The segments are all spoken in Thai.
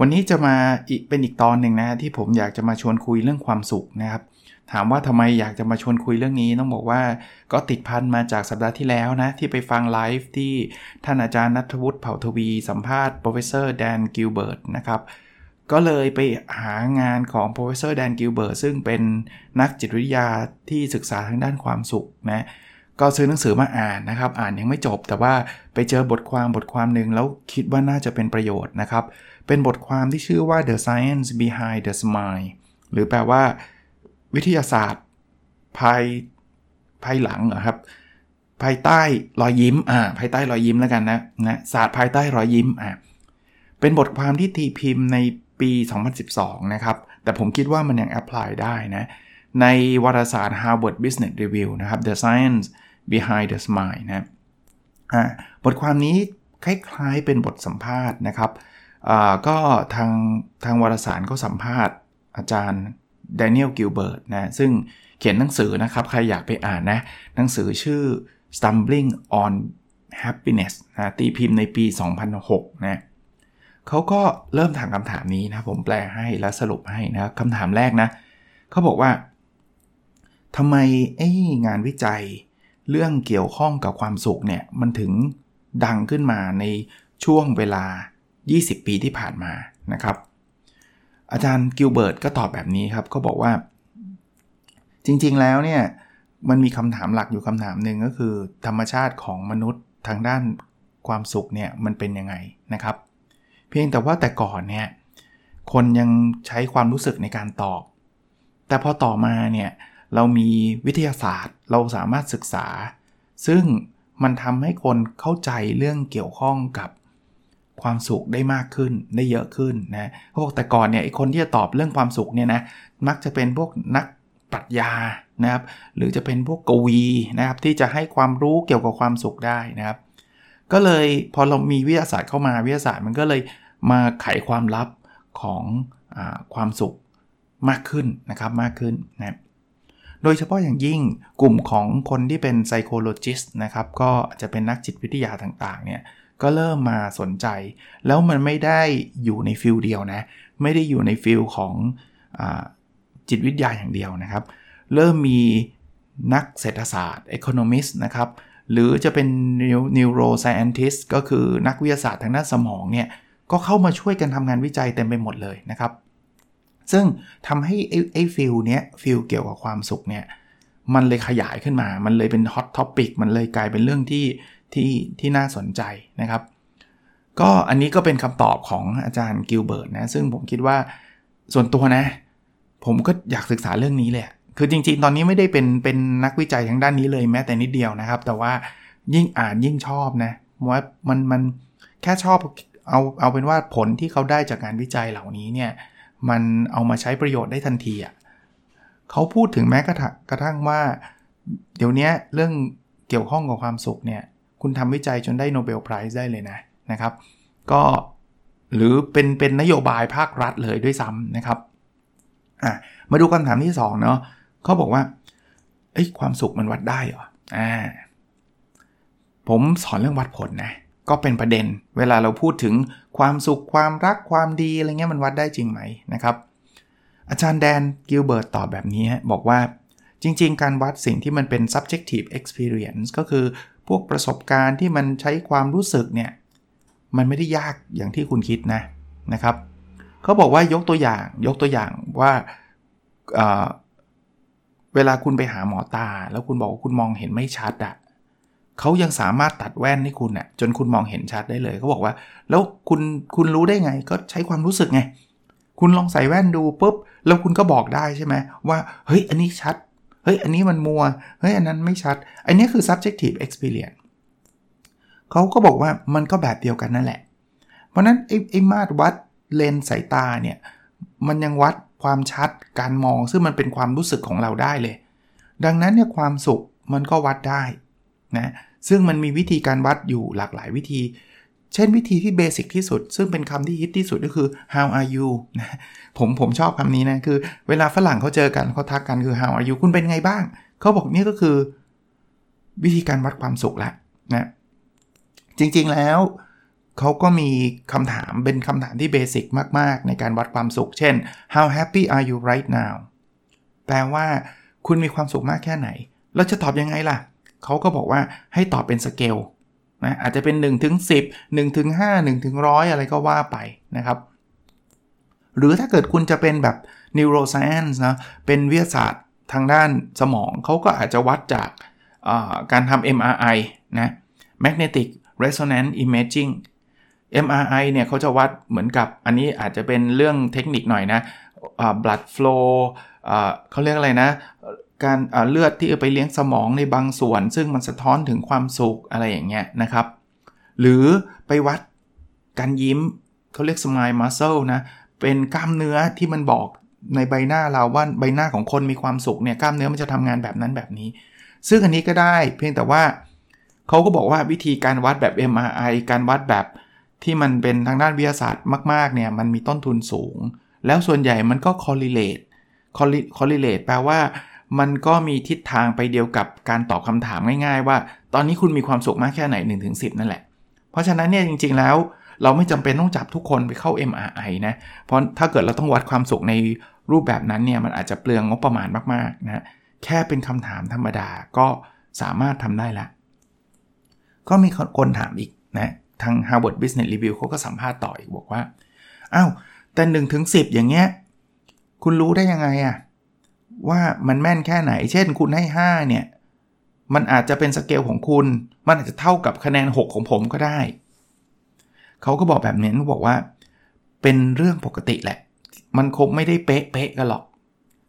วันนี้จะมาอีกเป็นอีกตอนหนึ่งนะที่ผมอยากจะมาชวนคุยเรื่องความสุขนะครับ ถามว่าทำไมอยากจะมาชวนคุยเรื่องนี้ต้องบอกว่าก็ติดพันมาจากสัปดาห์ที่แล้วนะ ที่ไปฟังไลฟ์ที่ท่านอาจารย์นัทวุฒิเผ่าทวี สัมภาษณ์ professor Dan Gilbert นะครับก็เลยไปหางานของ professor Dan Gilbert ซึ่งเป็นนักจิตวิทยาที่ศึกษาทางด้านความสุขนะก็ซื้อหนังสือมาอ่านนะครับ อ่านยังไม่จบแต่ว่าไปเจอบทความบทความหนึ่งแล้วคิดว่าน่าจะเป็นประโยชน์นะครับ เป็นบทความที่ชื่อว่า The Science Behind the Smile หรือแปลว่า วิทยาศาสตร์ ภายภายหลังเหรอครับ ภายใต้รอยยิ้มอ่าภายใต้รอยยิ้มแล้วกันนะนะศาสตร์ภายใต้รอยยิ้มอ่าเป็นบทความที่ตีพิมพ์ในปี 2012 นะครับ แต่ผมคิดว่ามันยังแอพพลายได้นะ ในวารสาร Harvard Business Review นะครับ The Science Behind the Smile นะอ่าบทความนี้คล้ายๆเป็นบทสัมภาษณ์นะครับ ก็ทางทางวารสารก็สัมภาษณ์อาจารย์แดเนียลกิลเบิร์ตนะซึ่งเขียนหนังสือนะครับ ใครอยากไปอ่านนะ หนังสือชื่อ Stumbling on Happiness นะตีพิมพ์ในปี 2006 นะเขาก็เริ่มถามคำถามนี้นะ ผมแปลให้และสรุปให้นะคำถามแรกนะเขาบอกว่าทำไมไอ้งานวิจัยเรื่องเกี่ยวข้องกับความสุขเนี่ย มันถึงดังขึ้นมาในช่วงเวลา 20 ปีที่ผ่านมานะครับ อาจารย์กิลเบิร์ตก็ตอบแบบนี้ครับก็บอกว่า จริงๆแล้วเนี่ยมันมีคำถามหลักอยู่คำถามหนึ่งก็คือ ธรรมชาติของมนุษย์ทางด้านความสุขเนี่ยมันเป็นยังไงนะครับ เพียงแต่ว่าแต่ก่อนเนี่ยคนยังใช้ความรู้สึกในการตอบ แต่พอต่อมาเนี่ยเรามีวิทยาศาสตร์ เราสามารถศึกษา ซึ่งมันทำให้คนเข้าใจเรื่องเกี่ยวข้องกับ ความสุขได้มากขึ้นได้เยอะขึ้นนะเขาบอกแต่ก่อนเนี่ยไอคนที่จะตอบเรื่องความสุขเนี่ยนะมักจะเป็นพวกนักปรัชญานะครับ หรือจะเป็นพวกกวีนะครับที่จะให้ความรู้เกี่ยวกับความสุขได้นะครับ ก็เลยพอเรามีวิทยาศาสตร์เข้ามาวิทยาศาสตร์มันก็เลยมาไขความลับของอความสุขมากขึ้นนะครับมากขึ้นนะโดยเฉพาะอย่างยิ่งกลุ่มของคนที่เป็น psychologist นะครับ ก็จะเป็นนักจิตวิทยาต่างๆเนี่ย ก็เริ่มมาสนใจ แล้วมันไม่ได้อยู่ใน field เดียวนะ ไม่ได้อยู่ใน field ของอจิตวิทยาอย่างเดียวนะครับ เริ่มมีนักเศรษฐศาสตร์ economist นะครับ หรือจะเป็น neuroscientist ก็คือนักวิทยาศาสตร์ทางด้านสมองเนี่ย ก็เข้ามาช่วยกันทำงานวิจัยเต็มไปหมดเลยนะครับ ซึ่งทำให้ไอ้ field เนี้ย field เกี่ยวกับความสุขเนี่ยมันเลยขยายขึ้นมา มันเลยเป็น hot topic มันเลยกลายเป็นเรื่องที่ ที่ที่น่าสนใจนะครับ ก็อันนี้ก็เป็นคำตอบของอาจารย์กิลเบิร์ตนะ ซึ่งผมคิดว่าส่วนตัวนะ ผมก็อยากศึกษาเรื่องนี้เลยคือจริงๆ ตอนนี้ไม่ได้เป็นเป็นนักวิจัยทางด้านนี้เลยแม้แต่นิดเดียวนะครับ แต่ว่ายิ่งอ่านยิ่งชอบนะว่ามันมันแค่ชอบเอาเอาเป็นว่าผลที่เขาได้จากงานวิจัยเหล่านี้เนี่ยมันเอามาใช้ประโยชน์ได้ทันทีอะ่ะเขาพูดถึงแม้กระทั่งว่า เดี๋ยวนี้เรื่องเกี่ยวข้องกับความสุขเนี่ย คุณทำวิจัยจนได้โนเบลไพรส์ได้เลยนะนะครับ ก็หรือเป็นเป็นนโยบายภาครัฐเลยด้วยซ้ำนะครับอะมาดูคำถามที่2เนาะเขาบอกว่าเอ้ยความสุขมันวัดได้เหรออ่าผมสอนเรื่องวัดผลนะก็เป็นประเด็น เวลาเราพูดถึงความสุขความรักความดีอะไรเงี้ยมันวัดได้จริงไหมนะครับอาจารย์แดนกิลเบิร์ตตอบแบบนี้บอกว่าจริง ๆ การวัดสิ่งที่มันเป็น subjective experience ก็คือ พวกประสบการณ์ที่มันใช้ความรู้สึกเนี่ย มันไม่ได้ยากอย่างที่คุณคิดนะนะครับเขาบอกว่ายกตัวอย่างยกตัวอย่างว่าเเวลาคุณไปหาหมอตา แล้วคุณบอกว่าคุณมองเห็นไม่ชัดอะ่ะเขายังสามารถตัดแว่นให้คุณอะ่ะจนคุณมองเห็นชัดได้เลยเขาบอกว่า แล้วคุณคุณรู้ได้ไงก็ใช้ความรู้สึกไง คุณลองใส่แว่นดูปุ๊บแล้วคุณก็บอกได้ใช่ไหมว่าเฮ้ยอันนี้ชัด เฮ้ยอันนี้มันมัวเฮ้ยอันนั้นไม่ชัด อันนี้คือ subjective experience เขาก็บอกว่ามันก็แบบเดียวกันนั่นแหละ เพราะนั้นไอ้ไอ้มาตรวัดเลนสายตาเนี่ยมันยังวัดความชัดการมองซึ่งมันเป็นความรู้สึกของเราได้เลย ดังนั้นเนี่ยความสุขมันก็วัดได้นะซึ่งมันมีวิธีการวัดอยู่หลากหลายวิธี เช่นวิธีที่เบสิกที่สุด ซึ่งเป็นคำที่ฮิตที่สุดก็คือ how are you ผมผมชอบคำนี้นะ คือเวลาฝรั่งเขาเจอกันเขาทักกันคือ how are you คุณเป็นไงบ้าง เขาบอกนี่ก็คือ วิธีการวัดความสุขล้วนะจริงๆแล้วเขาก็มีคำถามเป็นคำถามที่เบสิกมาก ๆ ในการวัดความสุข เช่น how happy are you right now แปลว่าคุณมีความสุขมากแค่ไหนเราจะตอบยังไงล่ะ เขาก็บอกว่าให้ตอบเป็นสเกล นะอาจจะเป็น 1 ถึง 10 1 ถึง 5 1 ถึง 100 อะไรก็ว่าไปนะครับ หรือถ้าเกิดคุณจะเป็นแบบ neuroscience นะ เป็นวิทยาศาสตร์ทางด้านสมอง เขาก็อาจจะวัดจากการทำ MRI นะ magnetic resonance imaging MRI เนี่ยเขาจะวัดเหมือนกับอันนี้อาจจะเป็นเรื่องเทคนิคหน่อยนะ blood flow เขาเรียกอะไรนะ การเลือดที่ไปเลี้ยงสมองในบางส่วน ซึ่งมันสะท้อนถึงความสุขอะไรอย่างเงี้ยนะครับ หรือไปวัดการยิ้มเขาเรียก smile muscle นะ เป็นกล้ามเนื้อที่มันบอกในใบหน้าเราว่าใบหน้าของคนมีความสุขเนี่ยกล้ามเนื้อมันจะทำงานแบบนั้นแบบนี้ ซึ่งอันนี้ก็ได้เพียงแต่ว่าเขาก็บอกว่าวิธีการวัดแบบ MRI การวัดแบบที่มันเป็นทางด้านวิทยาศาสตร์มากๆเนี่ยมันมีต้นทุนสูง แล้วส่วนใหญ่มันก็ correlate correlate แปลว่า มันก็มีทิศทางไปเดียวกับการตอบคำถามง่าย ๆ ว่า ตอนนี้คุณมีความสุขมากแค่ไหน1นถึงสินั่นแหละ เพราะฉะนั้นเนี่ยจริง ๆ แล้ว เราไม่จำเป็นต้องจับทุกคนไปเข้า MRI นะ เพราะถ้าเกิดเราต้องวัดความสุขในรูปแบบนั้นเนี่ยมันอาจจะเปลืองงบประมาณมากๆนะแค่เป็นคำถามธรรมดาก็สามารถทำได้ละ ก็มีคนถามอีกนะทาง Harvard Business Review เขาก็สัมภาษณ์ต่ออีกบอกว่าอ้าวแต่1ถึง10อย่างเงี้ยคุณรู้ได้ยังไงอะ ว่ามันแม่นแค่ไหน เช่นคุณให้ 5 เนี่ย มันอาจจะเป็นสเกลของคุณ มันอาจจะเท่ากับคะแนน 6 ของผมก็ได้ เขาก็บอกแบบนี้บอกว่า เป็นเรื่องปกติแหละ มันคงไม่ได้เป๊ะเป๊ะกันหรอก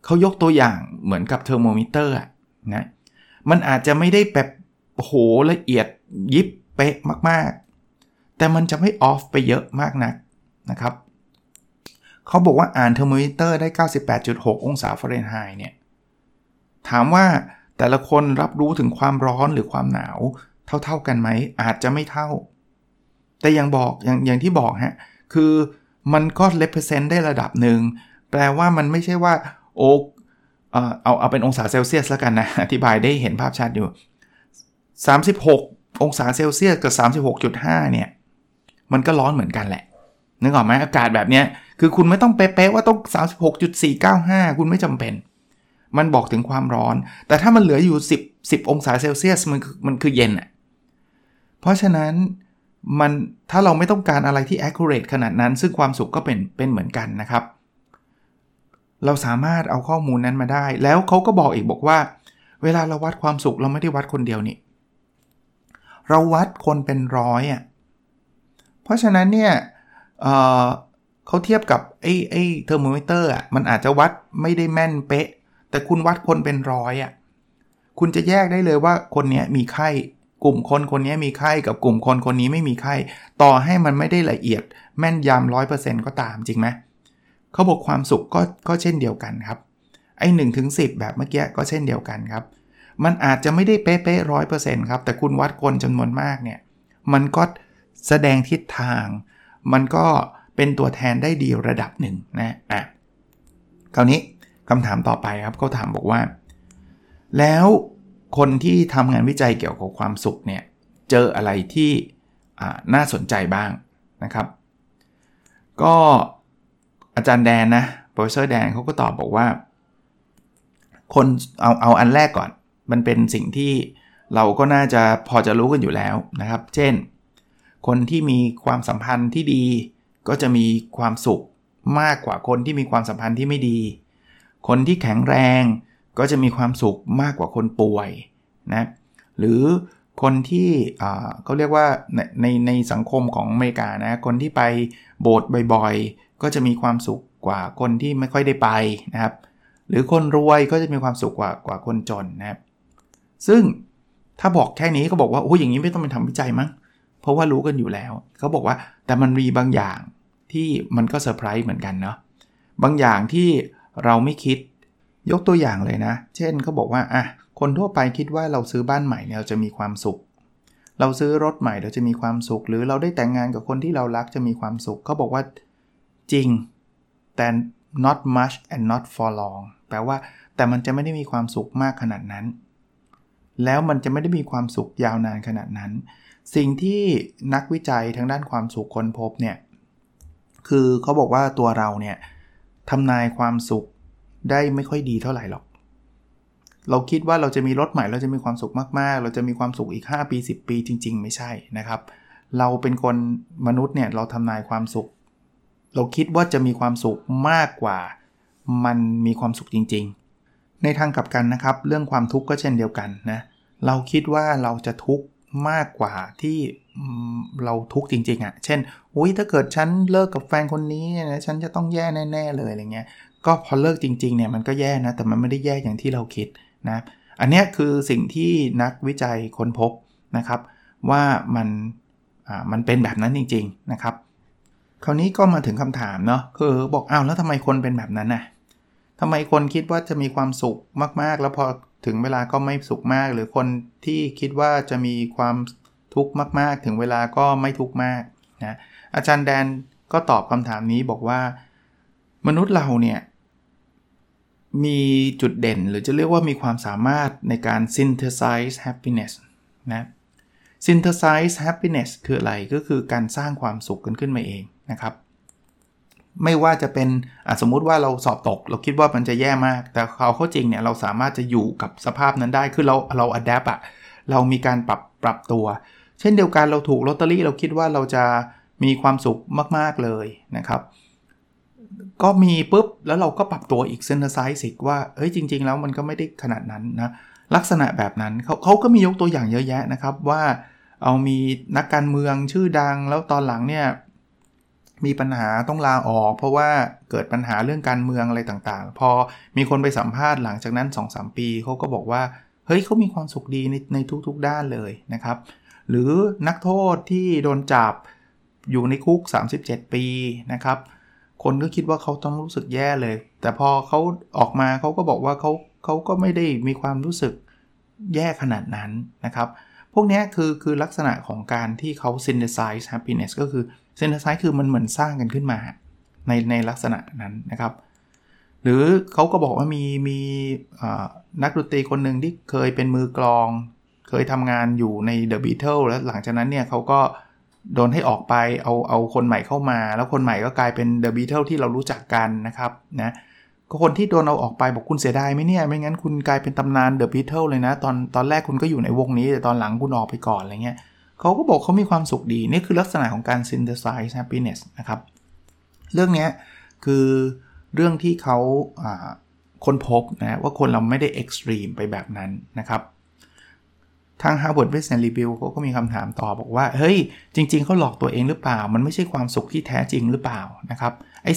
เขายกตัวอย่างเหมือนกับเทอร์โมมิเตอร์นะ มันอาจจะไม่ได้แบบโหละเอียดยิบเป๊ะมากๆ แต่มันจะไม่ off ไปเยอะมากนักนะครับ เขาบอกว่าอ่านเทอร์โมมิเตอร์ได้ 98.6 องศาฟาเรนไฮต์เนี่ย ถามว่าแต่ละคนรับรู้ถึงความร้อนหรือความหนาวเท่า ๆกันไหม อาจจะไม่เท่า แต่ยังบอกอย่างอย่างที่บอกฮะ คือมันก็เลเ e อร์เซนต์ได้ระดับหนึ่ง แปลว่ามันไม่ใช่ว่าโอ้เอาเอาเป็นองศาเซลเซียสแล้วกันนะ อธิบายได้เห็นภาพชัดอยู่ 36 องศาเซลเซียสกับ 36.5 เนี่ย มันก็ร้อนเหมือนกันแหละ นึกออกไหมอากาศแบบเนี้ย คือคุณไม่ต้องเป๊ะๆว่าต้อง 36.495 คุณไม่จำเป็น มันบอกถึงความร้อน แต่ถ้ามันเหลืออยู่ 10 10 องศาเซลเซียสมันมันคือเย็นอะเพราะฉะนั้นมันถ้าเราไม่ต้องการอะไรที่ accurate ขนาดนั้น ซึ่งความสุขก็เป็นเป็นเหมือนกันนะครับ เราสามารถเอาข้อมูลนั้นมาได้ แล้วเขาก็บอกอีกบอกว่า เวลาเราวัดความสุขเราไม่ได้วัดคนเดียวนี่เราวัดคนเป็นร้อยอะเพราะฉะนั้นเนี่ย เขาเทียบกับไอ้ไอ้เทอร์โมมิเตอร์อะมันอาจจะวัดไม่ได้แม่นเป๊ะ แต่คุณวัดคนเป็นร้อยอะคุณจะแยกได้เลยว่าคนนี้มีไข้กลุ่มคนคนนี้มีไข้กับกลุ่มคนคนนี้ไม่มีไข้ ต่อให้มันไม่ได้ละเอียด แม่นยำร้อยเปอร์เซ็นต์ก็ตามจริงไหมเขาบอกความสุขก็ก็เช่นเดียวกันครับ ไอ้หนึ่งถึงสิแบบเมื่อกี้ก็เช่นเดียวกันครับ มันอาจจะไม่ได้เป๊ะๆร้อยเปอร์เซ็นต์ครับ แต่คุณวัดคนจำนวนมากเนี่ย มันก็แสดงทิศทาง มันก็ เป็นตัวแทนได้ดีระดับหนึ่งนะอะคราวนี้คำถามต่อไปครับเขาถามบอกว่า แล้วคนที่ทำงานวิจัยเกี่ยวกับความสุขเนี่ยเจออะไรที่น่าสนใจบ้างนะครับ ก็อาจารย์แดนนะ Professor แดนเขาก็ตอบบอกว่า คนเอาเอาอันแรกก่อน มันเป็นสิ่งที่เราก็น่าจะพอจะรู้กันอยู่แล้วนะครับ เช่น คนที่มีความสัมพันธ์ที่ดี ก็จะมีความสุขมากกว่าคนที่มีความสัมพันธ์ที่ไม่ดี คนที่แข็งแรงก็จะมีความสุขมากกว่าคนป่วยนะหรือคนที่เขาเรียกว่าในในในสังคมของอเมริกานะ คนที่ไปโบสถ์บ่อยๆ ก็จะมีความสุขกว่าคนที่ไม่ค่อยได้ไปนะครับ หรือคนรวยก็จะมีความสุขกว่ากว่าคนจนนะครับ ซึ่งถ้าบอกแค่นี้ก็บอกว่าโอ้ยอย่างนี้ไม่ต้องไปทำวิจัยมั้ง เพราะว่ารู้กันอยู่แล้ว เขาบอกว่าแต่มันมีบางอย่างที่มันก็เซอร์ไพรส์เหมือนกันเนาะบางอย่างที่เราไม่คิดยกตัวอย่างเลยนะ เช่นเขาบอกว่าอะคนทั่วไปคิดว่าเราซื้อบ้านใหม่เนี่ยเราจะมีความสุข เราซื้อรถใหม่เราจะมีความสุข หรือเราได้แต่งงานกับคนที่เรารักจะมีความสุขเขาบอกว่าจริงแต่ not much and not for long แปลว่าแต่มันจะไม่ได้มีความสุขมากขนาดนั้น แล้วมันจะไม่ได้มีความสุขยาวนานขนาดนั้น สิ่งที่นักวิจัยทางด้านความสุขค้นพบเนี่ยคือเขาบอกว่าตัวเราเนี่ยทำนายความสุขได้ไม่ค่อยดีเท่าไหร่หรอก เราคิดว่าเราจะมีรถใหม่เราจะมีความสุขมากๆ เราจะมีความสุขอีก 5 ปี 10 ปีจริง ๆ ไม่ใช่นะครับ เราเป็นคนมนุษย์เนี่ยเราทำนายความสุข เราคิดว่าจะมีความสุขมากกว่า มันมีความสุขจริง ๆ ในทางกลับกันนะครับ เรื่องความทุกข์ก็เช่นเดียวกันนะเราคิดว่าเราจะทุกข์ มากกว่าที่เราทุกข์จริงๆอะ่ะ เช่น อุ้ยถ้าเกิดฉันเลิกกับแฟนคนนี้นะฉันจะต้องแย่แน่ๆเลยอะไรเงี้ย ก็พอเลิกจริงๆเนี่ยมันก็แย่นะ แต่มันไม่ได้แย่อย่างที่เราคิดนะ อันนี้คือสิ่งที่นักวิจัยค้นพบนะครับ ว่ามันอ่ามันเป็นแบบนั้นจริง ๆนะครับ คราวนี้ก็มาถึงคำถามเนาะคือบอกอ้าวแล้วทำไมคนเป็นแบบนั้นน่ะทำไมคนคิดว่าจะมีความสุขมากๆ แล้วพอ ถึงเวลาก็ไม่สุขมาก หรือคนที่คิดว่าจะมีความทุกข์มากๆ ถึงเวลาก็ไม่ทุกข์มากนะอาจารย์แดนก็ตอบคำถามนี้บอกว่า มนุษย์เราเนี่ยมีจุดเด่นหรือจะเรียกว่ามีความสามารถในการ synthesize happiness นะ synthesize happiness คืออะไรก็คือการสร้างความสุขกันขึ้นมาเองนะครับ ไม่ว่าจะเป็นสมมุติว่าเราสอบตก เราคิดว่ามันจะแย่มาก แต่เอาเข้าจริงเนี่ยเราสามารถจะอยู่กับสภาพนั้นได้คือเราเรา adapt อะเรามีการปรับปรับตัว เช่นเดียวกันเราถูกลอตเตอรี่เราคิดว่าเราจะมีความสุขมากๆเลยนะครับ ก็มีปุ๊บแล้วเราก็ปรับตัวอีก synthesize ว่าเฮ้ยจริง ๆ แล้วมันก็ไม่ได้ขนาดนั้นนะลักษณะแบบนั้นเขาเขาก็มียกตัวอย่างเยอะแยะนะครับว่าเอามีนักการเมืองชื่อดังแล้วตอนหลังเนี่ย มีปัญหาต้องลาออก เพราะว่าเกิดปัญหาเรื่องการเมืองอะไรต่างๆ พอมีคนไปสัมภาษณ์หลังจากนั้น 2-3 ปีเขาก็บอกว่า เฮ้ยเขามีความสุขดีในในทุกๆด้านเลยนะครับ หรือนักโทษที่โดนจับอยู่ในคุก 37 ปีนะครับ คนก็คิดว่าเขาต้องรู้สึกแย่เลย แต่พอเขาออกมาเขาก็บอกว่าเขาเขาก็ไม่ได้มีความรู้สึกแย่ขนาดนั้นนะครับ พวกนี้คือคือลักษณะของการที่เขา synthesize happiness ก็คือ synthesize คือมันเหมือนสร้างกันขึ้นมา ในในลักษณะนั้นนะครับ หรือเขาก็บอกว่ามีมีนักดนตรีคนหนึ่งที่เคยเป็นมือกลอง เคยทำงานอยู่ใน The Beatles แล้วหลังจากนั้นเนี่ยเขาก็โดนให้ออกไปเอาเอาคนใหม่เข้ามา แล้วคนใหม่ก็กลายเป็น The Beatles ที่เรารู้จักกันนะครับนะก็คนที่โดนเอาออกไปบอกคุณเสียดายไหมเนี่ย ไม่งั้นคุณกลายเป็นตำนาน The Beatles เลยนะ ตอนตอนแรกคุณก็อยู่ในวงนี้แต่ตอนหลังคุณออกไปก่อนอะไรเงี้ย เขาก็บอกเขามีความสุขดี นี่คือลักษณะของการ synthesize happiness นะครับ เรื่องนี้คือเรื่องที่เขาค้นพบนะว่าคนเราไม่ได้เอ็กซ์ตรีมไปแบบนั้นนะครับ ทาง Harvard Business Review เขาก็มีคำถามต่อบอกว่า เฮ้ย จริง ๆ เขาหลอกตัวเองหรือเปล่า มันไม่ใช่ความสุขที่แท้จริงหรือเปล่านะครับ ไอ้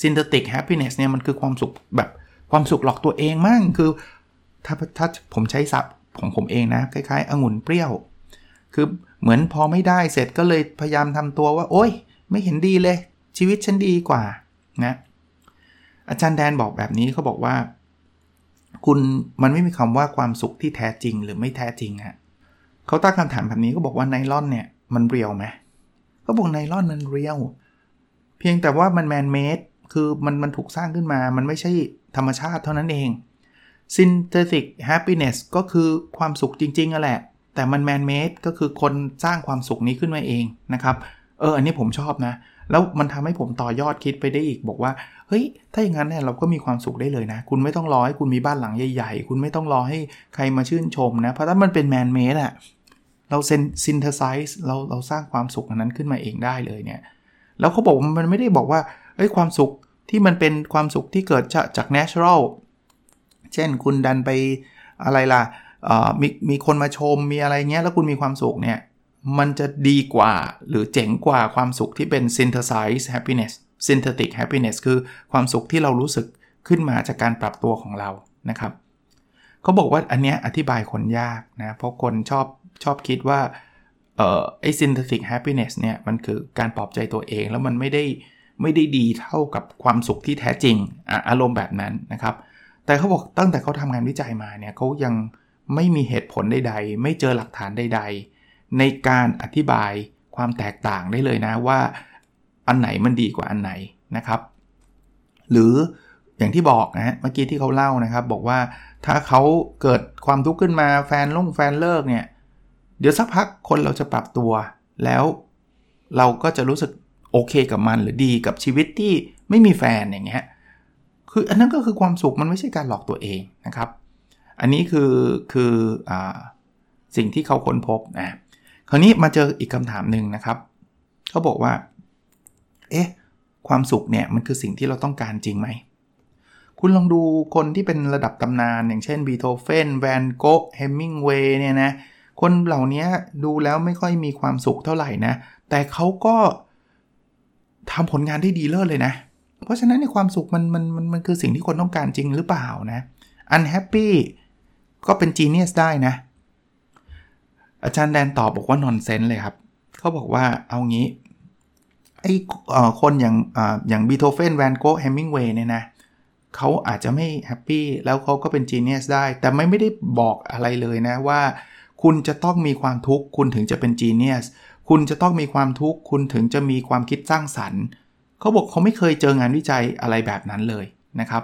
synthetic happiness เนี่ยมันคือความสุขแบบความสุขหลอกตัวเองมั่งคือถ้าถ้าผมใช้ศัพท์ของผมเองนะ คล้ายๆองุ่นเปรี้ยว คือเหมือนพอไม่ได้เสร็จก็เลยพยายามทำตัวว่า โอ๊ย ไม่เห็นดีเลย ชีวิตฉันดีกว่านะอาจารย์แดนบอกแบบนี้เขาบอกว่า คุณมันไม่มีคำว่าความสุขที่แท้จริงหรือไม่แท้จริงฮะเขาตั้งคำถามแบบนี้ก็บอกว่าไนลอนเนี่ยมัน real ไหมก็บอกไนลอนมัน real เพียงแต่ว่ามัน man-made คือมันมันถูกสร้างขึ้นมา มันไม่ใช่ธรรมชาติเท่านั้นเอง synthetic happiness ก็คือความสุขจริงๆอะแหละ แต่มัน man-made ก็คือคนสร้างความสุขนี้ขึ้นมาเองนะครับเอออันนี้ผมชอบนะ แล้วมันทำให้ผมต่อยอดคิดไปได้อีกบอกว่า เฮ้ย ถ้าอย่างนั้นเนี่ยเราก็มีความสุขได้เลยนะ คุณไม่ต้องรอให้คุณมีบ้านหลังใหญ่ๆ คุณไม่ต้องรอให้ใครมาชื่นชมนะ เพราะถ้ามันเป็น man-made อะเรา syn synthesize เราเราสร้างความสุขนั้นขึ้นมาเองได้เลยเนี่ย แล้วเขาบอกมันไม่ได้บอกว่าเฮ้ยความสุขที่มันเป็นความสุขที่เกิดจากจาก natural เช่นคุณดันไปอะไรล่ะ มีมีคนมาชมมีอะไรเงี้ยแล้วคุณมีความสุขเนี่ย มันจะดีกว่าหรือเจ๋งกว่าความสุขที่เป็น synthesized happiness synthetic happiness คือความสุขที่เรารู้สึกขึ้นมาจากการปรับตัวของเรานะครับเขาบอกว่าอันเนี้ยอธิบายคนยากนะ เพราะคนชอบชอบคิดว่าเอ่อไอ้ synthetic happiness เนี่ยมันคือการปลอบใจตัวเองแล้วมันไม่ได้ไม่ได้ดีเท่ากับความสุขที่แท้จริงอารมณ์แบบนั้นนะครับ แต่เขาบอกตั้งแต่เขาทำงานวิจัยมาเนี่ยเขายัง ไม่มีเหตุผลใดๆ ไม่เจอหลักฐานใด ๆ ในการอธิบายความแตกต่างได้เลยนะว่าอันไหนมันดีกว่าอันไหนนะครับ หรืออย่างที่บอกนะฮะเมื่อกี้ที่เขาเล่านะครับ บอกว่าถ้าเขาเกิดความทุกข์ขึ้นมาแฟนลงแฟนเลิกเนี่ย เดี๋ยวสักพักคนเราจะปรับตัว แล้วเราก็จะรู้สึกโอเคกับมันหรือดีกับชีวิตที่ไม่มีแฟนอย่างเงี้ยคืออันนั้นก็คือความสุขมันไม่ใช่การหลอกตัวเองนะครับ อันนี้คือคืออสิ่งที่เขาค้นพบนะคราวนี้มาเจออีกคำถามหนึ่งนะครับเขาบอกว่า เอ๊ะความสุขเนี่ยมันคือสิ่งที่เราต้องการจริงไหม คุณลองดูคนที่เป็นระดับตำนานอย่างเช่นบีโธเฟนแวนโก๊ะเฮมิงเวย์เนี่ยนะคนเหล่านี้ดูแล้วไม่ค่อยมีความสุขเท่าไหร่นะ แต่เขาก็ทำผลงานได้ดีเลิศเลยนะ เพราะฉะนั้นในความสุขมันมันมันมันคือสิ่งที่คนต้องการจริงหรือเปล่านะ unhappy ก็เป็น genius ได้นะ อาจารย์แดนตอบบอกว่า nonsense เลยครับ เขาบอกว่าเอางี้ไอ้คนอย่างอย่างบีโธเฟนแวนโกแฮมิงเวย์เนี่ยนะเขาอาจจะไม่ happy แล้วเขาก็เป็น genius ได้ แต่ไม่ไม่ได้บอกอะไรเลยนะว่า คุณจะต้องมีความทุกข์ คุณถึงจะเป็น genius คุณจะต้องมีความทุกข์ คุณถึงจะมีความคิดสร้างสรรค์เขาบอกเขาไม่เคยเจองานวิจัยอะไรแบบนั้นเลยนะครับ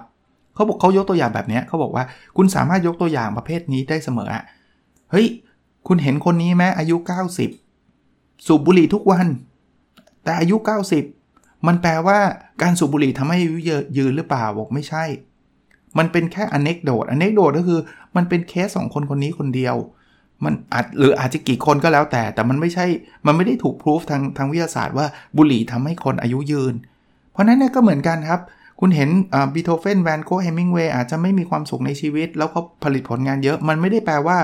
เขาบอกเขายกตัวอย่างแบบนี้เขาบอกว่าคุณสามารถยกตัวอย่างประเภทนี้ได้เสมออะเฮ้ย คุณเห็นคนนี้ไหมอายุ 90 สูบบุหรี่ทุกวัน แต่อายุ 90 มันแปลว่าการสูบบุหรี่ทำให้อายุยืนหรือเปล่าบอกไม่ใช่ มันเป็นแค่อเนกโดดอเนกโดดก็คือ มันเป็นเคสสองคนคนนี้คนเดียว มันอาจหรืออาจจะกี่คนก็แล้วแต่ แต่มันไม่ใช่ มันไม่ได้ถูกพิสูจทางทางวิทยาศาสตร์ว่าบุหรี่ทำให้คนอายุยืน เพราะนั้นเนี่ยก็เหมือนกันครับ คุณเห็นบีโธเฟนแวนโกเฮมิงเวย์อาจจะไม่มีความสุขในชีวิต แล้วเขาผลิตผลงานเยอะ มันไม่ได้แปลว่า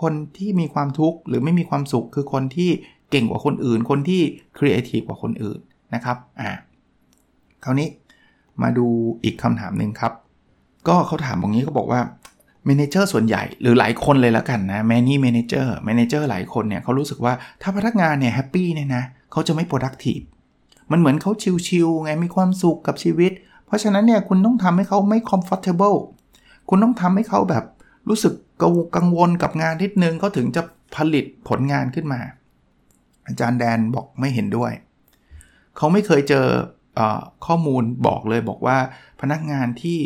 คนที่มีความทุกข์หรือไม่มีความสุข คือคนที่เก่งกว่าคนอื่น คนที่ครีเอทีฟกว่าคนอื่นนะครับอ่าคราวนี้มาดูอีกคำถามหนึ่งครับ ก็เขาถามตรงนี้เขาบอกว่า manager ส่วนใหญ่หรือหลายคนเลยแล้วกันนะ many manager manager หลายคนเนี่ยเขารู้สึกว่าถ้าพนักงานเนี่ยแฮปปี้เนี่ยนะเขาจะไม่ productive มันเหมือนเขาชิลๆไงมีความสุขกับชีวิต เพราะฉะนั้นเนี่ยคุณต้องทำให้เขาไม่ comfortable คุณต้องทำให้เขาแบบรู้สึกกังวลกับงานนิดนึงเขาถึงจะผลิตผลงานขึ้นมา อาจารย์แดนบอกไม่เห็นด้วย เขาไม่เคยเจออข้อมูลบอกเลยบอกว่าพนักงานที่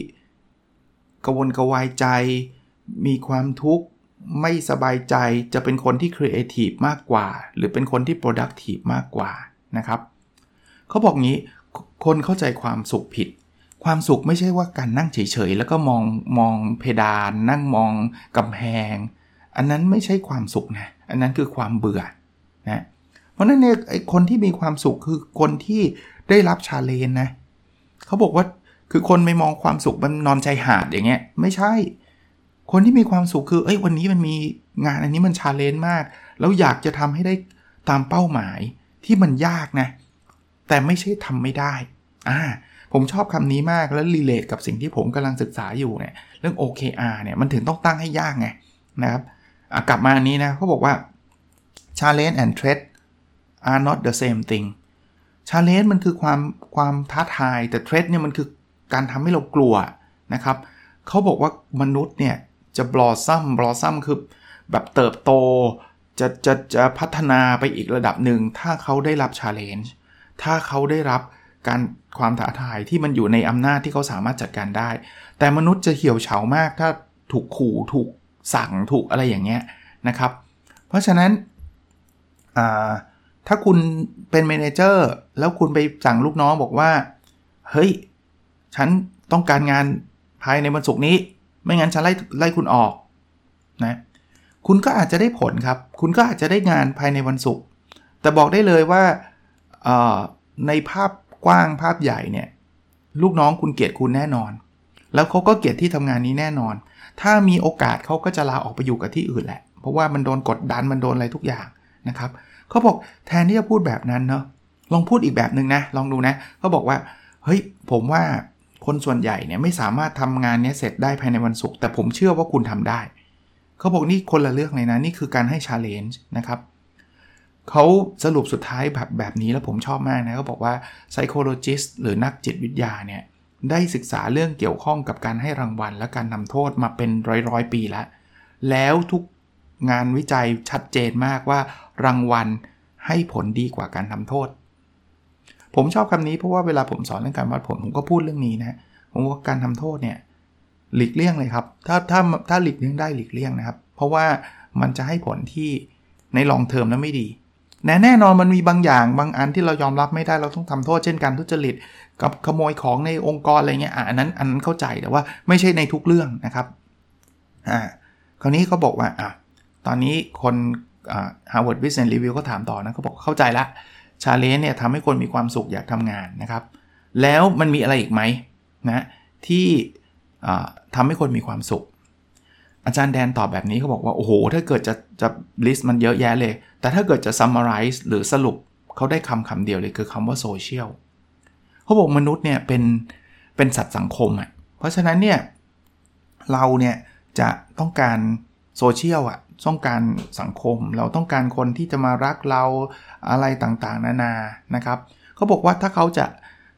กวนกวายใจ มีความทุกข์ไม่สบายใจจะเป็นคนที่ครีเอทีฟมากกว่า หรือเป็นคนที่ productive มากกว่านะครับ เขาบอกงี้คนเข้าใจความสุขผิด ความสุขไม่ใช่ว่าการนั่งเฉยๆ แล้วก็มองมองเพดาน นั่งมองกำแพง อันนั้นไม่ใช่ความสุขนะ อันนั้นคือความเบื่อนะเพราะนั้นเนี่ยไอคนที่มีความสุขคือคนที่ได้รับชาเลนนะเขาบอกว่าคือคนไม่มองความสุขมันนอนชายหาดอย่างเงี้ยไม่ใช่ คนที่มีความสุขคือเอ้ยวันนี้มันมีงานอันนี้มัน challenge มาก แล้วอยากจะทำให้ได้ตามเป้าหมายที่มันยากนะ แต่ไม่ใช่ทำไม่ได้อ่า ผมชอบคำนี้มากแล้ว relate กับสิ่งที่ผมกำลังศึกษาอยู่เนี่ยเรื่อง OKR เนี่ยมันถึงต้องตั้งให้ยากไงนะครับกลับมาอันนี้นะเขาบอกว่า challenge and threat are not the same thing challenge มันคือความความท้าทายแต่ threat เนี่ยมันคือการทำให้เรากลัวนะครับเขาบอกว่ามนุษย์เนี่ยจะ blossom blossom คือแบบเติบโตจะจะจะพัฒนาไปอีกระดับหนึ่ง ถ้าเขาได้รับ challenge ถ้าเขาได้รับ การความท้าทายที่มันอยู่ในอำนาจที่เขาสามารถจัดการได้ แต่มนุษย์จะเหี่ยวเฉามากถ้าถูกขู่ถูกสั่งถูกอะไรอย่างเงี้ยนะครับ เพราะฉะนั้นถ้าคุณเป็นเมนเจอร์แล้วคุณไปสั่งลูกน้องบอกว่า เฮ้ย ฉันต้องการงานภายในวันศุกร์นี้ ไม่งั้นฉันไล่ไล่คุณออกนะคุณก็อาจจะได้ผลครับ คุณก็อาจจะได้งานภายในวันศุกร์แต่บอกได้เลยว่าในภาพ กว้างภาพใหญ่เนี่ยลูกน้องคุณเกลียดคุณแน่นอน แล้วเขาก็เกลียดที่ทำงานนี้แน่นอน ถ้ามีโอกาสเขาก็จะลาออกไปอยู่กับที่อื่นแหละ เพราะว่ามันโดนกดดันมันโดนอะไรทุกอย่างนะครับเขาบอกแทนที่จะพูดแบบนั้นเนาะลองพูดอีกแบบหนึ่งนะ ลองดูนะเขาบอกว่าเฮ้ยผมว่าคนส่วนใหญ่เนี่ยไม่สามารถทำงานนี้เสร็จได้ภายในวันศุกร์แต่ผมเชื่อว่าคุณทำได้เขาบอกนี่คนละเรื่องเลยนะนี่คือการให้ชาเลนจ์นะครับ เขาสรุปสุดท้ายแบบแบบนี้แล้วผมชอบมากนะเขาบอกว่า psychologist หรือนักจิตวิทยาเนี่ยได้ศึกษาเรื่องเกี่ยวข้องกับการให้รางวัล และการนำโทษมาเป็นร้อยร้อยปีแล้ว แล้วทุกงานวิจัยชัดเจนมากว่ารางวัลให้ผลดีกว่าการทำโทษ ผมชอบคำนี้เพราะว่าเวลาผมสอนเรื่องการวัดผลผมก็พูดเรื่องนี้นะผมว่าการทำโทษเนี่ยหลีกเลี่ยงเลยครับถ้าถ้าถ้าหลีกเลี่ยงได้หลีกเลี่ยงนะครับ เพราะว่ามันจะให้ผลที่ในลองเทอมแล้วไม่ดี แน่แน่นอนมันมีบางอย่างบางอันที่เรายอมรับไม่ได้เราต้องทำโทษเช่นการทุจริตกับขโมยของในองค์กรอะไรเงี้ยอันนั้นอันนั้นเข้าใจแต่ว่าไม่ใช่ในทุกเรื่องนะครับอ่าคราวนี้เขาบอกว่าอะตอนนี้คนอ่า Harvard Business Review ก็ถามต่อนะเขาบอกเข้าใจละ challenge เนี่ยทำให้คนมีความสุขอยากทำงานนะครับ แล้วมันมีอะไรอีกไหมนะที่ทำให้คนมีความสุข อาจารย์แดนตอบแบบนี้เขาบอกว่าโอ้โห ถ้าเกิดจะจะ list มันเยอะแยะเลย แต่ถ้าเกิดจะ summarize หรือสรุปเขาได้คำคำเดียวเลยคือคำว่าโซเชียลเขาบอกมนุษย์เนี่ยเป็นเป็นสัตว์สังคมอะ่ะเพราะฉะนั้นเนี่ยเราเนี่ยจะต้องการโซเชียลอะต้องการสังคม เราต้องการคนที่จะมารักเราอะไรต่างๆ นานานะครับเขาบอกว่าถ้าเขาจะ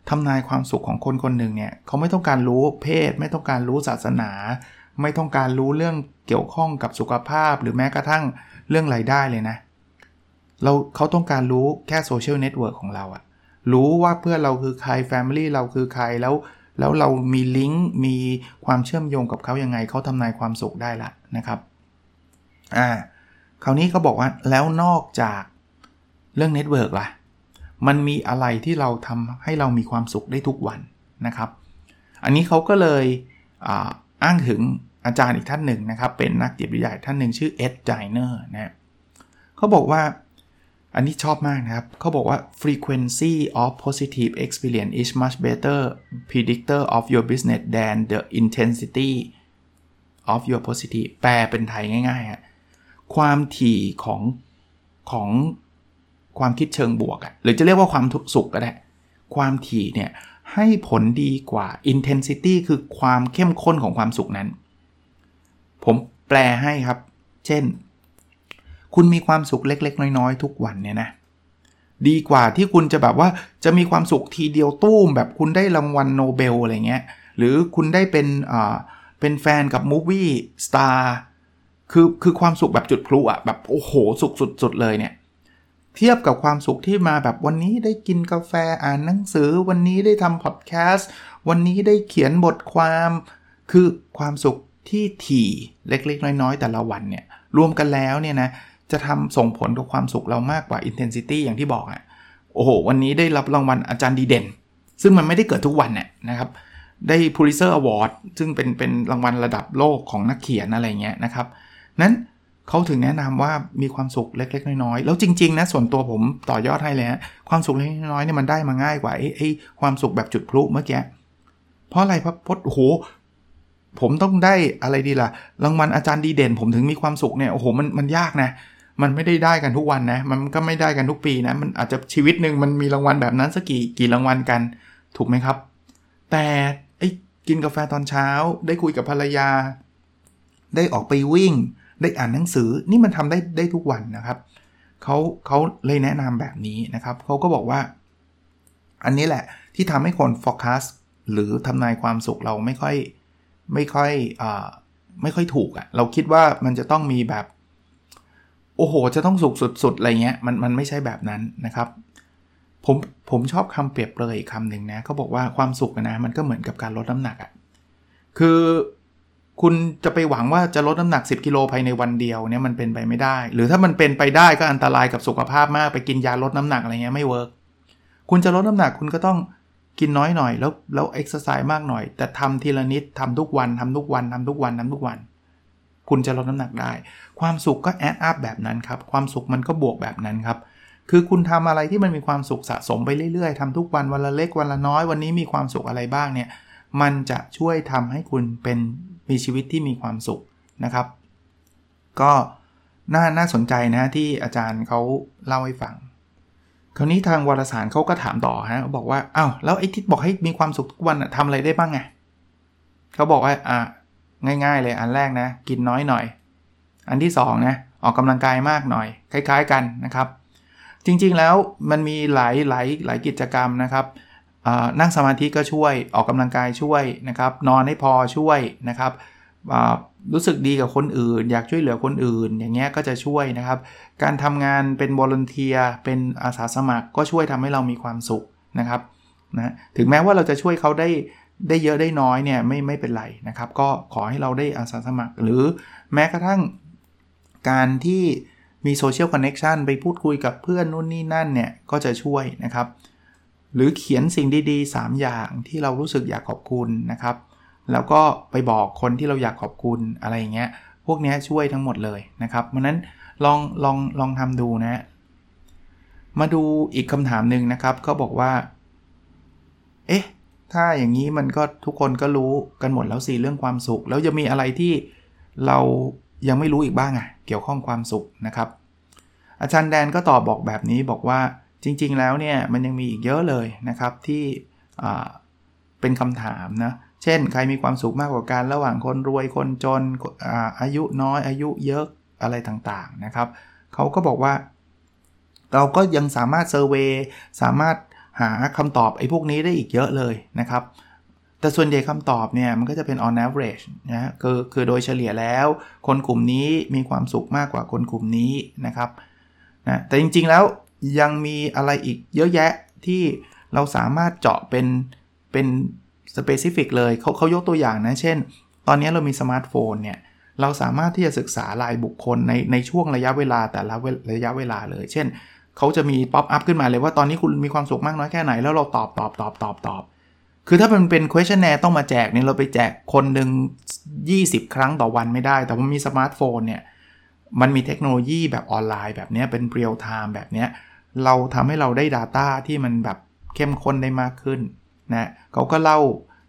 ทำนายความสุขของคนคนหนึ่งเนี่ยเขาไม่ต้องการรู้เพศ ไม่ต้องการรู้ศาสนา ไม่ต้องการรู้เรื่องเกี่ยวข้องกับสุขภาพ หรือแม้กระทั่งเรื่องรายได้เลยนะ เราเขาต้องการรู้แค่ social network ของเราอะรู้ว่าเพื่อนเราคือใคร family เราคือใครแล้ว แล้วเรามีลิงก์มีความเชื่อมโยงกับเขายังไงเขาทำนายความสุขได้ละนะครับอ่าคราวนี้เขาบอกว่าแล้วนอกจากเรื่อง network ล่ะ มันมีอะไรที่เราทำให้เรามีความสุขได้ทุกวันนะครับ อันนี้เขาก็เลยอ้างถึง อาจารย์อีกท่านหนึ่งนะครับ เป็นนักจิตวิทยาท่านหนึ่งชื่อเอ็ดไจเนอร์นะเขาบอกว่าอันนี้ชอบมากนะครับ เขาบอกว่า frequency of positive experience is much better predictor of your business than the intensity of your positive แปลเป็นไทยง่ายๆฮะความถี่ของของความคิดเชิงบวกอะหรือจะเรียกว่าความสุขก็ได้ ความถี่เนี่ยให้ผลดีกว่า intensity คือความเข้มข้นของความสุขนั้น ผมแปลให้ครับ เช่น คุณมีความสุขเล็ก ๆ น้อย ๆ ทุกวันเนี่ยนะดีกว่าที่คุณจะแบบว่าจะมีความสุขทีเดียวตู้ม แบบคุณได้รางวัลโนเบลอะไรเงี้ย หรือคุณได้เป็นอ่าเป็นแฟนกับ movie star คือคือความสุขแบบจุดพลุอะแบบโอ้โห สุขสุดๆเลยเนี่ย เทียบกับความสุขที่มาแบบวันนี้ได้กินกาแฟอ่านหนังสือ วันนี้ได้ทำพอดแคสต์วันนี้ได้เขียนบทความ คือความสุข ที่ถี่เล็กๆ น้อยๆ แต่ละวันเนี่ยรวมกันแล้วเนี่ยนะจะทำส่งผลกับความสุขเรามากกว่า intensity อย่างที่บอกอะ่ะโอ้โห วันนี้ได้รับรางวัลอาจารย์ดีเด่น ซึ่งมันไม่ได้เกิดทุกวันเนี่ยนะครับ ได้ Pulitzer Award ซึ่งเป็นเป็นรางวัลระดับโลกของนักเขียนอะไรเงี้ยนะครับ นั้นเขาถึงแนะนำว่ามีความสุขเล็ก ๆ น้อยๆ แล้วจริง ๆ นะ ส่วนตัวผมต่อยอดให้เลยฮะความสุขเล็กๆน้อยๆเนี่ยมันได้มาง่ายกว่าไอ้ไอ้ความสุขแบบจุดพลุเมื่อกี้เพราะอะไรเพราะพดโอ้โห ผมต้องได้อะไรดีล่ะ รางวัลอาจารย์ดีเด่น ผมถึงมีความสุขเนี่ย โอ้โห มัน มันยากนะ มันไม่ได้ได้กันทุกวันนะ มันก็ไม่ได้กันทุกปีนะ มันอาจจะชีวิตหนึ่งมันมีรางวัลแบบนั้นสักกี่ กี่รางวัลกัน ถูกไหมครับ แต่ไอ้กินกาแฟตอนเช้า ได้คุยกับภรรยา ได้ออกไปวิ่ง ได้อ่านหนังสือ นี่มันทำได้ได้ทุกวันนะครับเขาเขาเลยแนะนำแบบนี้นะครับเขาก็บอกว่า อันนี้แหละที่ทำให้คน forecast หรือทำนายความสุขเราไม่ค่อย ไม่ค่อยอไม่ค่อยถูกอะ่ะ เราคิดว่ามันจะต้องมีแบบ โอ้โห จะต้องสุขสุดๆอะไรเงี้ย มันมันไม่ใช่แบบนั้นนะครับ ผมผมชอบคำเปรียบเปรยคำหนึ่งนะเขาบอกว่าความสุขนะมันก็เหมือนกับการลดน้ำหนักอะ่ะ คือคุณจะไปหวังว่าจะลดน้ำหนัก 10 กิโลภายในวันเดียวเนี่ยมันเป็นไปไม่ได้ หรือถ้ามันเป็นไปได้ก็อันตรายกับสุขภาพมากไปกินยาลดน้ำหนักอะไรเงี้ยไม่ work คุณจะลดน้ำหนักคุณก็ต้อง กินน้อยหน่อยแล้วแล้วเอ็กซ์ไซส์มากหน่อย แต่ทำทีละนิดทำทุกวันทำทุกวันทำทุกวันทำทุกวัน คุณจะลดน้ำหนักได้ ความสุขก็ add up แบบนั้นครับ ความสุขมันก็บวกแบบนั้นครับคือคุณทำอะไรที่มันมีความสุขสะสมไปเรื่อยๆทำทุกวันวันละเล็กวันละน้อยวันนี้มีความสุขอะไรบ้างเนี่ยมันจะช่วยทำให้คุณเป็นมีชีวิตที่มีความสุขนะครับ ก็น่าน่าสนใจนะที่อาจารย์เขาเล่าให้ฟัง คราวนี้ทางวารสารเขาก็ถามต่อฮะบอกว่าอา้าวแล้วไอ้ที่บอกให้มีความสุขทุกวันทำอะไรได้บ้างไงเขาบอกว่าอะง่ายๆเลยอันแรกนะ กินน้อยหน่อย อันที่2นะออกกำลังกายมากหน่อย คล้าย ๆกันนะครับ จริงๆแล้วมันมีหลายหลายหลายกิจกรรมนะครับนั่งสมาธิก็ช่วยออกกำลังกายช่วยนะครับ นอนให้พอช่วยนะครับ รู้สึกดีกับคนอื่น อยากช่วยเหลือคนอื่น อย่างเงี้ยก็จะช่วยนะครับ การทำงานเป็นบริเทียเป็นอาสาสมัครก็ช่วยทำให้เรามีความสุขนะครับนะถึงแม้ว่าเราจะช่วยเขาได้ได้เยอะได้น้อยเนี่ยไม่ไม่เป็นไรนะครับ ก็ขอให้เราได้อาสาสมัคร หรือแม้กระทั่งการที่มี social connection ไปพูดคุยกับเพื่อนนู่นนี่นั่นเนี่ยก็จะช่วยนะครับ หรือเขียนสิ่งดีๆ 3 อย่างที่เรารู้สึกอยากขอบคุณนะครับ แล้วก็ไปบอกคนที่เราอยากขอบคุณอะไรอย่างเงี้ยพวกนี้ช่วยทั้งหมดเลยนะครับเพราะนั้นลองลองลองทำดูนะ มาดูอีกคำถามหนึ่งนะครับเขาบอกว่า เอ๊ะ ถ้าอย่างนี้มันก็ทุกคนก็รู้กันหมดแล้วสิเรื่องความสุข แล้วจะมีอะไรที่เรายังไม่รู้อีกบ้างอะ่ะ เกี่ยวข้องความสุขนะครับ อาจารย์แดนก็ตอบบอกแบบนี้บอกว่าจริง ๆ แล้วเนี่ยมันยังมีอีกเยอะเลยนะครับที่เป็นคำถามนะ เช่น ใครมีความสุขมากกว่ากันระหว่างคนรวยคนจนอาอายุน้อยอายุเยอะอะไรต่างๆนะครับเขาก็บอกว่า เราก็ยังสามารถเซอร์เวยสามารถหาคำตอบไอ้พวกนี้ได้อีกเยอะเลยนะครับ แต่ส่วนใหญ่คำตอบเนี่ยมันก็จะเป็น on average นะคือคือโดยเฉลี่ยแล้ว คนกลุ่มนี้มีความสุขมากกว่าคนกลุ่มนี้นะครับนะแต่จริงๆแล้วยังมีอะไรอีกเยอะแยะที่เราสามารถเจาะเป็นเป็น specific เลยเขาเขายกตัวอย่างนะ เช่น ตอนนี้เรามีสมาร์ทโฟนเนี่ย เราสามารถที่จะศึกษารายบุคคลในในช่วงระยะเวลาแต่ละระยะเวลาเลย เช่น เขาจะมี pop-up ขึ้นมาเลยว่าตอนนี้คุณมีความสุขมากน้อยแค่ไหน แล้วเราตอบตอบตอบตอบตอบ คือถ้ามันเป็น questionnaire ต้องมาแจกเนี่ยเราไปแจกคนหนึ่ง20 ครั้งต่อวันไม่ได้ แต่ว่ามีสมาร์ทโฟนเนี่ย มันมีเทคโนโลยีแบบออนไลน์แบบนี้เป็น real time แบบนี้ เราทำให้เราได้ Data ที่มันแบบเข้มข้นได้มากขึ้นนะเขาก็เล่า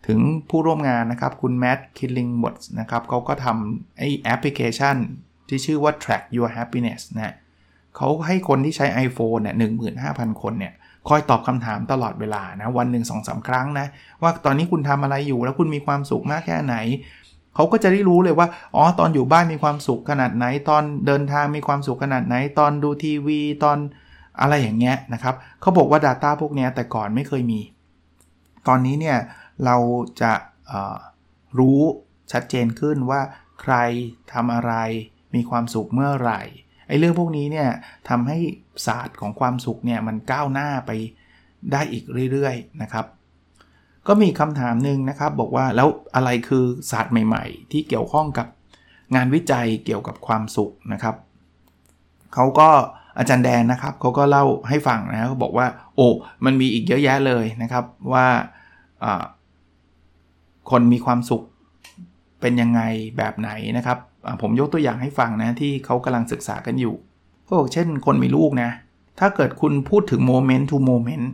ถึงผู้ร่วมงานนะครับ คุณ Matt Killingsworth นะครับเขาก็ทำไอ้แอปพลิเคชันที่ชื่อว่า track your happiness นะเขาให้คนที่ใช้ iPhone เนี่ยหนึ่งหมื่นห้าพันคนเนี่ยคอยตอบคำถามตลอดเวลานะ วันหนึ่งสองสาครั้งนะ ว่าตอนนี้คุณทำอะไรอยู่แล้วคุณมีความสุขมากแค่ไหน เขาก็จะได้รู้เลยว่า อ๋อ ตอนอยู่บ้านมีความสุขขนาดไหน ตอนเดินทางมีความสุขขนาดไหน ตอนดูทีวี ตอนอะไรอย่างเงี้ยนะครับเขาบอกว่า Data พวกนี้แต่ก่อนไม่เคยมี ตอนนี้เนี่ย เราจะรู้ชัดเจนขึ้นว่าใครทำอะไรมีความสุขเมื่อไหร่ไอ้เรื่องพวกนี้เนี่ยทำให้ศาสตร์ของความสุขเนี่ยมันก้าวหน้าไปได้อีกเรื่อยๆนะครับ ก็มีคำถามหนึ่งนะครับ บอกว่าแล้วอะไรคือศาสตร์ใหม่ ๆ ที่เกี่ยวข้องกับงานวิจัยเกี่ยวกับความสุขนะครับเขาก็อาจารย์แดนนะครับเขาก็เล่าให้ฟังนะเขาบอกว่า โอ้มันมีอีกเยอะแยะเลยนะครับว่า คนมีความสุขเป็นยังไงแบบไหนนะครับ ผมยกตัวอย่างให้ฟังนะ ที่เขากำลังศึกษากันอยู่ก็บอกเช่นคนมีลูกนะ ถ้าเกิดคุณพูดถึงโมเมนต์ทูโมเมนต์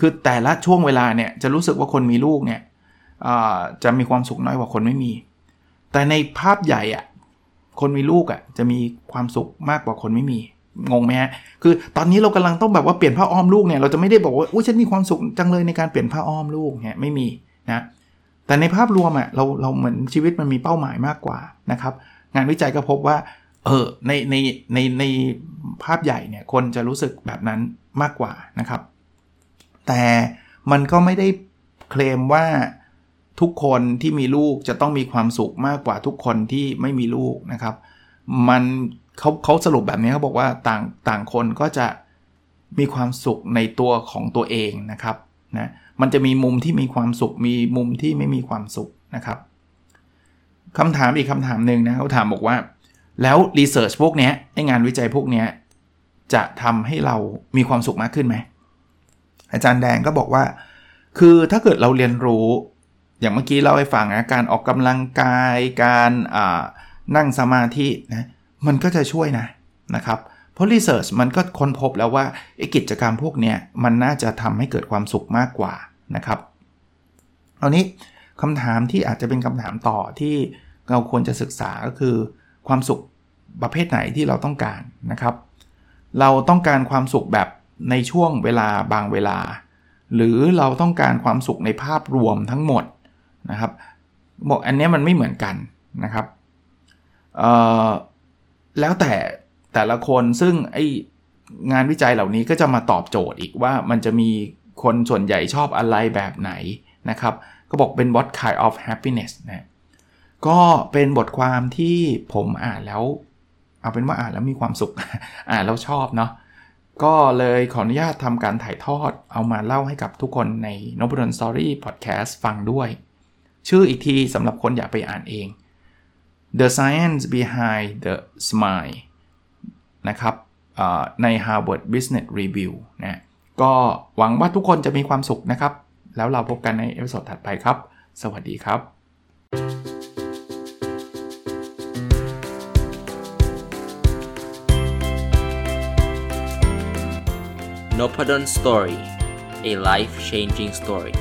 คือแต่ละช่วงเวลาเนี่ย จะรู้สึกว่าคนมีลูกเนี่ยจะมีความสุขน้อยกว่าคนไม่มี แต่ในภาพใหญ่อะคนมีลูกอะจะมีความสุขมากกว่าคนไม่มีงงไหมฮะคือตอนนี้เรากำลังต้องแบบว่าเปลี่ยนผ้าอ้อมลูกเนี่ยเราจะไม่ได้บอกว่าอุ้ยฉันมีความสุขจังเลยในการเปลี่ยนผ้าอ้อมลูกเนี่ยไม่มีนะ แต่ในภาพรวมอะเราเราเหมือนชีวิตมันมีเป้าหมายมากกว่านะครับ งานวิจัยก็พบว่าเออในในในในภาพใหญ่เนี่ยคนจะรู้สึกแบบนั้นมากกว่านะครับ แต่มันก็ไม่ได้เคลมว่าทุกคนที่มีลูกจะต้องมีความสุขมากกว่าทุกคนที่ไม่มีลูกนะครับ มันเขาเขาสรุปแบบนี้เขาบอกว่าต่างต่างคนก็จะมีความสุขในตัวของตัวเองนะครับนะ มันจะมีมุมที่มีความสุข มีมุมที่ไม่มีความสุขนะครับคำถามอีกคำถามหนึ่งนะเขาถามบอกว่า แล้วรีเสิร์ชพวกนี้ไองานวิจัยพวกนี้จะทำให้เรามีความสุขมากขึ้นไหม อาจารย์แดงก็บอกว่า คือถ้าเกิดเราเรียนรู้อย่างเมื่อกี้เราให้ฟังนะการออกกำลังกาย การนั่งสมาธินะมันก็จะช่วยนะนะครับเพราะรีเสิร์ชมันก็ค้นพบแล้วว่าไอกิจกรรมพวกนี้มันน่าจะทำให้เกิดความสุขมากกว่า นะครับเอานี้คำถามที่อาจจะเป็นคำถามต่อที่เราควรจะศึกษาก็คือ ความสุขประเภทไหนที่เราต้องการนะครับ เราต้องการความสุขแบบในช่วงเวลาบางเวลา หรือเราต้องการความสุขในภาพรวมทั้งหมดนะครับบอกอันนี้มันไม่เหมือนกันนะครับแล้วแต่แต่ละคนซึ่งไองานวิจัยเหล่านี้ก็จะมาตอบโจทย์อีกว่ามันจะมี คนส่วนใหญ่ชอบอะไรแบบไหนนะครับก็บอกเป็น what kind of happiness นะก็เป็นบทความที่ผมอ่านแล้ว เอาเป็นว่าอ่านแล้วมีความสุข อ่านแล้วชอบเนาะก็เลยขออนุญาตทำการถ่ายทอดเอามาเล่าให้กับทุกคนใน n o b u l o n Story Podcast ฟังด้วย ชื่ออีกทีสำหรับคนอยากไปอ่านเอง The Science Behind the Smile นะครับใน Harvard Business Review นะ ก็หวังว่าทุกคนจะมีความสุขนะครับ แล้วเราพบกันใน episode ถัดไปครับ สวัสดีครับ n o p a d o n Story a life changing story